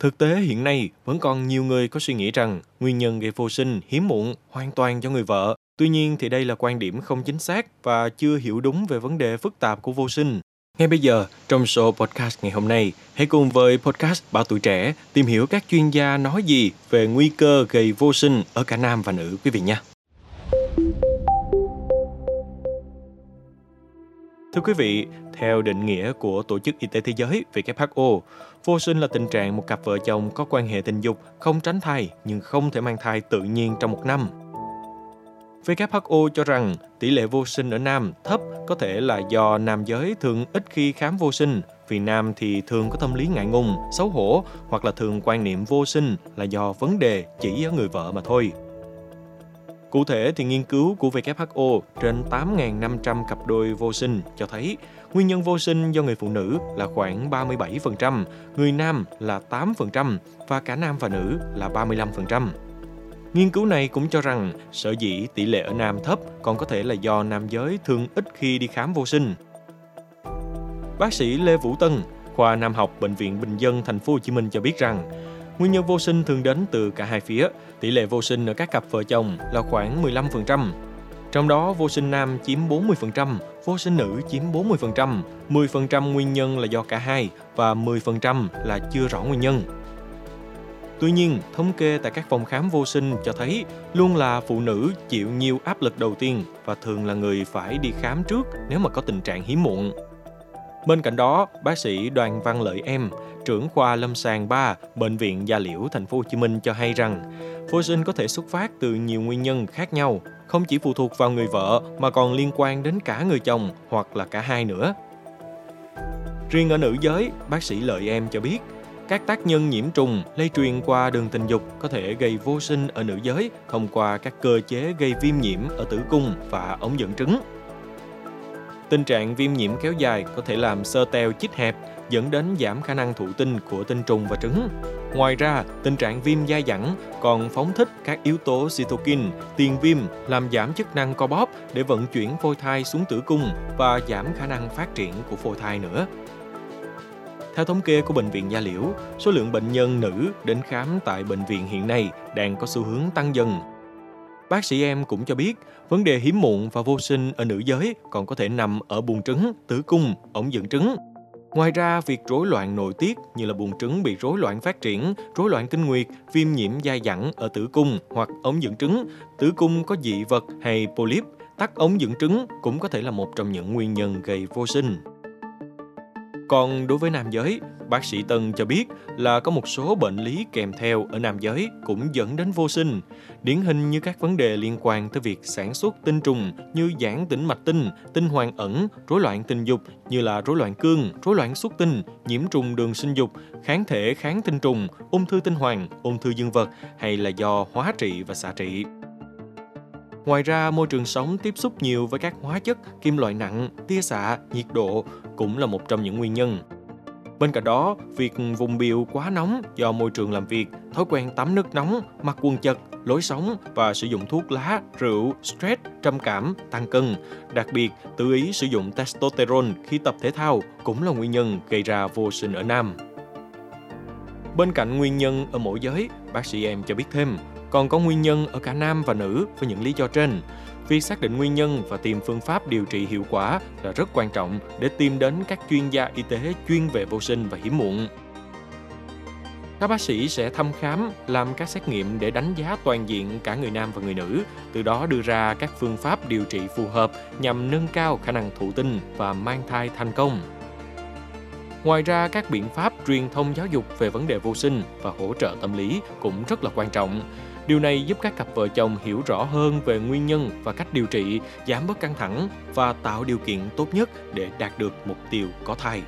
Thực tế hiện nay vẫn còn nhiều người có suy nghĩ rằng nguyên nhân gây vô sinh hiếm muộn hoàn toàn do người vợ. Tuy nhiên thì đây là quan điểm không chính xác và chưa hiểu đúng về vấn đề phức tạp của vô sinh. Ngay bây giờ, trong show podcast ngày hôm nay, hãy cùng với podcast Bảo Tuổi Trẻ tìm hiểu các chuyên gia nói gì về nguy cơ gây vô sinh ở cả nam và nữ quý vị nhé. Thưa quý vị, theo định nghĩa của Tổ chức Y tế Thế giới WHO, vô sinh là tình trạng một cặp vợ chồng có quan hệ tình dục không tránh thai nhưng không thể mang thai tự nhiên trong một năm. WHO cho rằng tỷ lệ vô sinh ở nam thấp có thể là do nam giới thường ít khi khám vô sinh, vì nam thì thường có tâm lý ngại ngùng, xấu hổ hoặc là thường quan niệm vô sinh là do vấn đề chỉ ở người vợ mà thôi. Cụ thể thì nghiên cứu của WHO trên 8.500 cặp đôi vô sinh cho thấy nguyên nhân vô sinh do người phụ nữ là khoảng 37%, người nam là 8% và cả nam và nữ là 35%. Nghiên cứu này cũng cho rằng sở dĩ tỷ lệ ở nam thấp còn có thể là do nam giới thường ít khi đi khám vô sinh. Bác sĩ Lê Vũ Tân, khoa Nam học Bệnh viện Bình dân Thành phố Hồ Chí Minh cho biết rằng Nguyên nhân vô sinh thường đến từ cả hai phía. Tỷ lệ vô sinh ở các cặp vợ chồng là khoảng 15%. Trong đó vô sinh nam chiếm 40%, vô sinh nữ chiếm 40%, 10% nguyên nhân là do cả hai và 10% là chưa rõ nguyên nhân. Tuy nhiên, thống kê tại các phòng khám vô sinh cho thấy luôn là phụ nữ chịu nhiều áp lực đầu tiên và thường là người phải đi khám trước nếu mà có tình trạng hiếm muộn. Bên cạnh đó, bác sĩ Đoàn Văn Lợi Em, trưởng khoa lâm sàng 3, bệnh viện Gia Liễu thành phố Hồ Chí Minh cho hay rằng, vô sinh có thể xuất phát từ nhiều nguyên nhân khác nhau, không chỉ phụ thuộc vào người vợ mà còn liên quan đến cả người chồng hoặc là cả hai nữa. Riêng ở nữ giới, bác sĩ Lợi Em cho biết, các tác nhân nhiễm trùng lây truyền qua đường tình dục có thể gây vô sinh ở nữ giới thông qua các cơ chế gây viêm nhiễm ở tử cung và ống dẫn trứng. Tình trạng viêm nhiễm kéo dài có thể làm sơ teo chích hẹp, dẫn đến giảm khả năng thụ tinh của tinh trùng và trứng. Ngoài ra, tình trạng viêm dai dẳng còn phóng thích các yếu tố cytokine, tiền viêm làm giảm chức năng co bóp để vận chuyển phôi thai xuống tử cung và giảm khả năng phát triển của phôi thai nữa. Theo thống kê của Bệnh viện Gia Liễu, số lượng bệnh nhân nữ đến khám tại bệnh viện hiện nay đang có xu hướng tăng dần Bác sĩ em cũng cho biết, vấn đề hiếm muộn và vô sinh ở nữ giới còn có thể nằm ở buồng trứng, tử cung, ống dẫn trứng. Ngoài ra, việc rối loạn nội tiết như là buồng trứng bị rối loạn phát triển, rối loạn kinh nguyệt, viêm nhiễm dai dẳng ở tử cung hoặc ống dẫn trứng, tử cung có dị vật hay polyp, tắc ống dẫn trứng cũng có thể là một trong những nguyên nhân gây vô sinh. Còn đối với nam giới, bác sĩ Tân cho biết là có một số bệnh lý kèm theo ở nam giới cũng dẫn đến vô sinh, điển hình như các vấn đề liên quan tới việc sản xuất tinh trùng như giãn tĩnh mạch tinh, tinh hoàng ẩn, rối loạn tình dục như là rối loạn cương, rối loạn xuất tinh, nhiễm trùng đường sinh dục, kháng thể kháng tinh trùng, ung thư tinh hoàng, ung thư dương vật hay là do hóa trị và xạ trị. Ngoài ra, môi trường sống tiếp xúc nhiều với các hóa chất, kim loại nặng, tia xạ, nhiệt độ cũng là một trong những nguyên nhân. Bên cạnh đó, việc vùng biểu quá nóng do môi trường làm việc, thói quen tắm nước nóng, mặc quần chật, lối sống và sử dụng thuốc lá, rượu, stress, trầm cảm, tăng cân. Đặc biệt, tự ý sử dụng testosterone khi tập thể thao cũng là nguyên nhân gây ra vô sinh ở nam. Bên cạnh nguyên nhân ở mỗi giới, bác sĩ em cho biết thêm, còn có nguyên nhân ở cả nam và nữ với những lý do trên. Việc xác định nguyên nhân và tìm phương pháp điều trị hiệu quả là rất quan trọng để tìm đến các chuyên gia y tế chuyên về vô sinh và hiếm muộn. Các bác sĩ sẽ thăm khám, làm các xét nghiệm để đánh giá toàn diện cả người nam và người nữ, từ đó đưa ra các phương pháp điều trị phù hợp nhằm nâng cao khả năng thụ tinh và mang thai thành công. Ngoài ra, các biện pháp truyền thông giáo dục về vấn đề vô sinh và hỗ trợ tâm lý cũng rất là quan trọng. Điều này giúp các cặp vợ chồng hiểu rõ hơn về nguyên nhân và cách điều trị, giảm bớt căng thẳng và tạo điều kiện tốt nhất để đạt được mục tiêu có thai.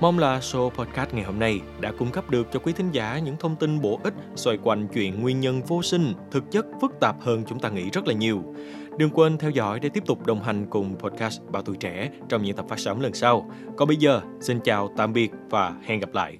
Mong là show podcast ngày hôm nay đã cung cấp được cho quý thính giả những thông tin bổ ích xoay quanh chuyện nguyên nhân vô sinh thực chất phức tạp hơn chúng ta nghĩ rất là nhiều. Đừng quên theo dõi để tiếp tục đồng hành cùng podcast bao Tuổi Trẻ trong những tập phát sóng lần sau. Còn bây giờ, xin chào, tạm biệt và hẹn gặp lại.